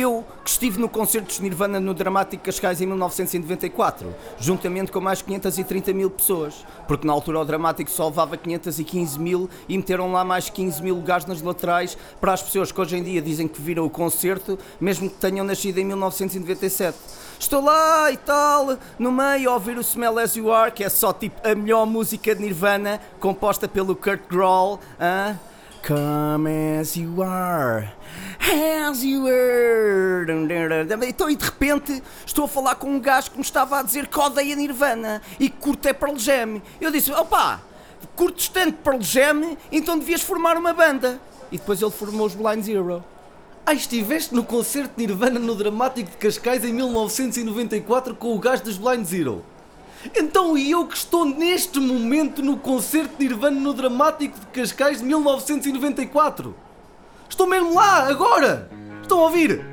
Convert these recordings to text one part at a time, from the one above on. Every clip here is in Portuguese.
eu, que estive no concerto de Nirvana no Dramático Cascais em 1994, juntamente com mais 530 mil pessoas, porque na altura o Dramático só levava 515 mil e meteram lá mais 15 mil lugares nas laterais para as pessoas que hoje em dia dizem que viram o concerto, mesmo que tenham nascido em 1997. Estou lá e tal, no meio, a ouvir o Smell As You Are, que é só tipo a melhor música de Nirvana, composta pelo Kurt Grohl. Hein? Come as you are, as you are. Então, e de repente, estou a falar com um gajo que me estava a dizer que odeia Nirvana e que curte é Pearl Jam. Eu disse: opá, curtes tanto Pearl Jam, então devias formar uma banda. E depois ele formou os Blind Zero. Ah, estiveste no concerto de Nirvana no Dramático de Cascais em 1994 com o gajo dos Blind Zero. Então e eu que estou neste momento no concerto de Nirvana no Dramático de Cascais de 1994. Estou mesmo lá, agora! Estão a ouvir?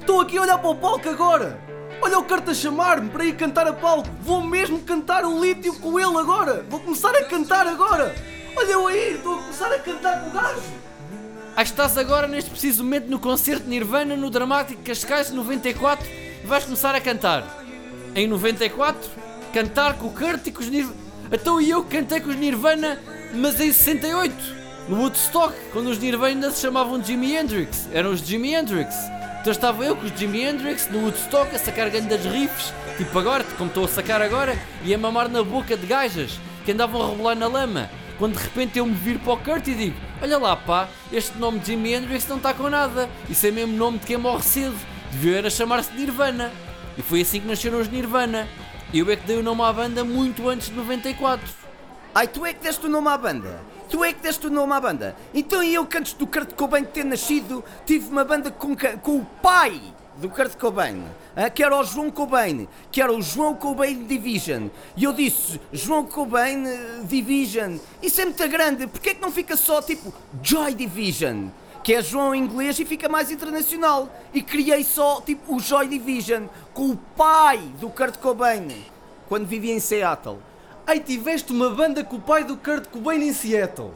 Estou aqui a olhar para o palco agora! Olha o carta a chamar-me para ir cantar a palco! Vou mesmo cantar o lítio com ele agora! Vou começar a cantar agora! Olha eu aí, estou a começar a cantar com o gajo! Ah, estás agora neste preciso momento no concerto de Nirvana no Dramático Cascais 94 e vais começar a cantar em 94, cantar com o Kurt e com os Nirvana. Então eu cantei com os Nirvana, mas em 68, no Woodstock, quando os Nirvana se chamavam Jimi Hendrix, eram os Jimi Hendrix. Então estava eu com os Jimi Hendrix no Woodstock a sacar grandes riffs, tipo agora, como estou a sacar agora, e a mamar na boca de gajas que andavam a rebolar na lama. Quando de repente eu me viro para o Kurt e digo: Olha lá, pá, este nome de Jimi Hendrix não está com nada. Isso é mesmo nome de quem morre cedo. Devia era chamar-se Nirvana. E foi assim que nasceram os Nirvana. Eu é que dei o nome à banda muito antes de 94. Ai, tu é que deste o nome à banda? Tu é que deste o nome à banda? Então eu que antes do Kurt Cobain ter nascido, tive uma banda com, com o pai do Kurt Cobain, que era o João Cobain, que era o João Cobain Division. E eu disse, João Cobain eh, Division, isso é muito grande, porque é que não fica só tipo Joy Division? Que é João em inglês e fica mais internacional. E criei só tipo o Joy Division com o pai do Kurt Cobain quando vivia em Seattle. Ai, tiveste uma banda com o pai do Kurt Cobain em Seattle.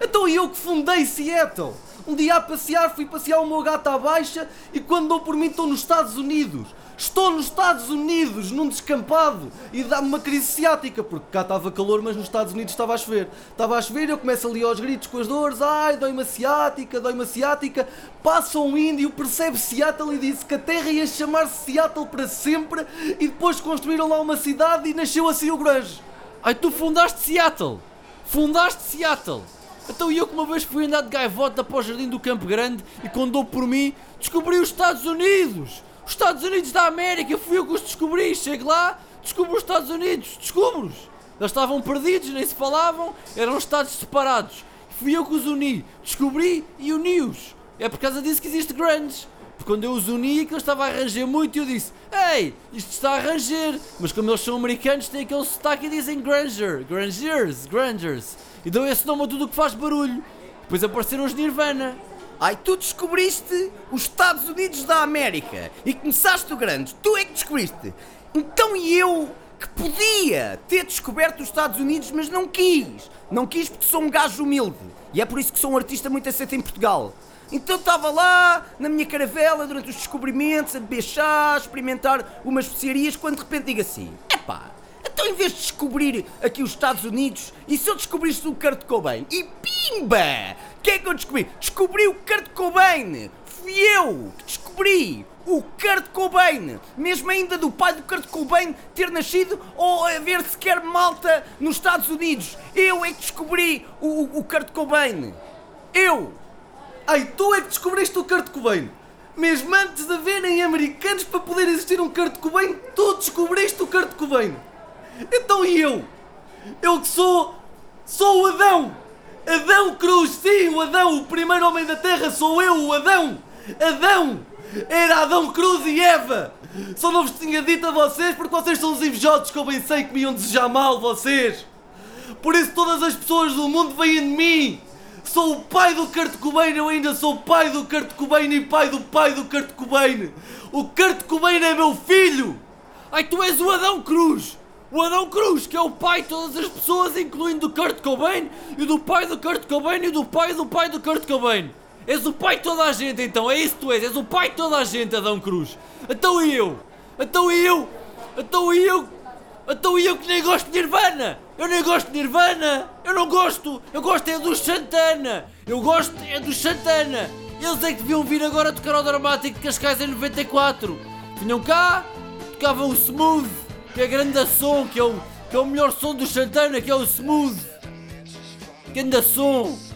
Então eu que fundei Seattle. Um dia a passear, fui passear o meu gato à baixa e quando dou por mim estou nos Estados Unidos. Estou nos Estados Unidos, num descampado, e dá-me uma crise ciática, porque cá estava calor, mas nos Estados Unidos estava a chover. Estava a chover, eu começo ali aos gritos com as dores, ai, dói-me a ciática, dói-me a ciática. Passa um índio, percebe Seattle e disse que a terra ia chamar-se Seattle para sempre, e depois construíram lá uma cidade e nasceu assim o grunge. Ai, tu fundaste Seattle! Fundaste Seattle! Então eu que uma vez fui andar de gaivota para o jardim do Campo Grande e quando dou por mim, descobri os Estados Unidos! Os Estados Unidos da América, fui eu que os descobri. Chego lá, descubro os Estados Unidos, descubro-os. Eles estavam perdidos, nem se falavam, eram estados separados. Fui eu que os uni, descobri e uni-os. É por causa disso que existe grunge. Porque quando eu os uni, que eu estava a arranjar muito, eu disse: Ei, isto está a arranjar. Mas como eles são americanos, têm aquele sotaque e dizem Granger, Grangers, Grangers. E dão esse nome a tudo o que faz barulho. Depois apareceram os Nirvana. Ai, tu descobriste os Estados Unidos da América e começaste o grande. Tu é que descobriste. Então e eu que podia ter descoberto os Estados Unidos, mas não quis. Não quis porque sou um gajo humilde. E é por isso que sou um artista muito aceito em Portugal. Então estava lá, na minha caravela, durante os descobrimentos, a beber chá, a experimentar umas especiarias, quando de repente digo assim: epá, então em vez de descobrir aqui os Estados Unidos, e se eu descobrisse o Kurt Cobain? E pimba! O que é que eu descobri? Descobri o Kurt Cobain! Fui eu que descobri o Kurt Cobain, mesmo ainda do pai do Kurt Cobain ter nascido ou haver sequer malta nos Estados Unidos. Eu é que descobri o, o Kurt Cobain. Eu! Ai, tu é que descobriste o Kurt Cobain! Mesmo antes de haverem americanos para poder existir um Kurt Cobain, tu descobriste o Kurt Cobain! Então e eu? Eu que sou. sou o Adão! Adão Cruz, sim, o Adão, o primeiro homem da Terra, sou eu, o Adão! Adão! Era Adão Cruz e Eva! Só não vos tinha dito a vocês porque vocês são os invejosos que eu bem sei que me iam desejar mal, vocês! Por isso todas as pessoas do mundo vêm de mim! Sou o pai do Kurt Cobain, eu ainda sou pai do Kurt Cobain e pai do pai do Kurt Cobain! O Kurt Cobain é meu filho! Ai, tu és o Adão Cruz! O Adão Cruz, que é o pai de todas as pessoas, incluindo o Kurt Cobain, e do pai do Kurt Cobain, e do pai do pai do Kurt Cobain. És o pai de toda a gente então, é isso que tu és, és o pai de toda a gente, Adão Cruz. Então e eu? Então e eu? Então e eu? Então e eu que nem gosto de Nirvana? Eu nem gosto de Nirvana! Eu não gosto! Eu gosto é dos Santana! Eu gosto é dos Santana! Eles é que deviam vir agora tocar ao dramático de Cascais em 94! Vinham cá, tocavam o Smooth, que é grande som, que é o, que é o melhor som dos Santana, que é o Smooth! Grande som!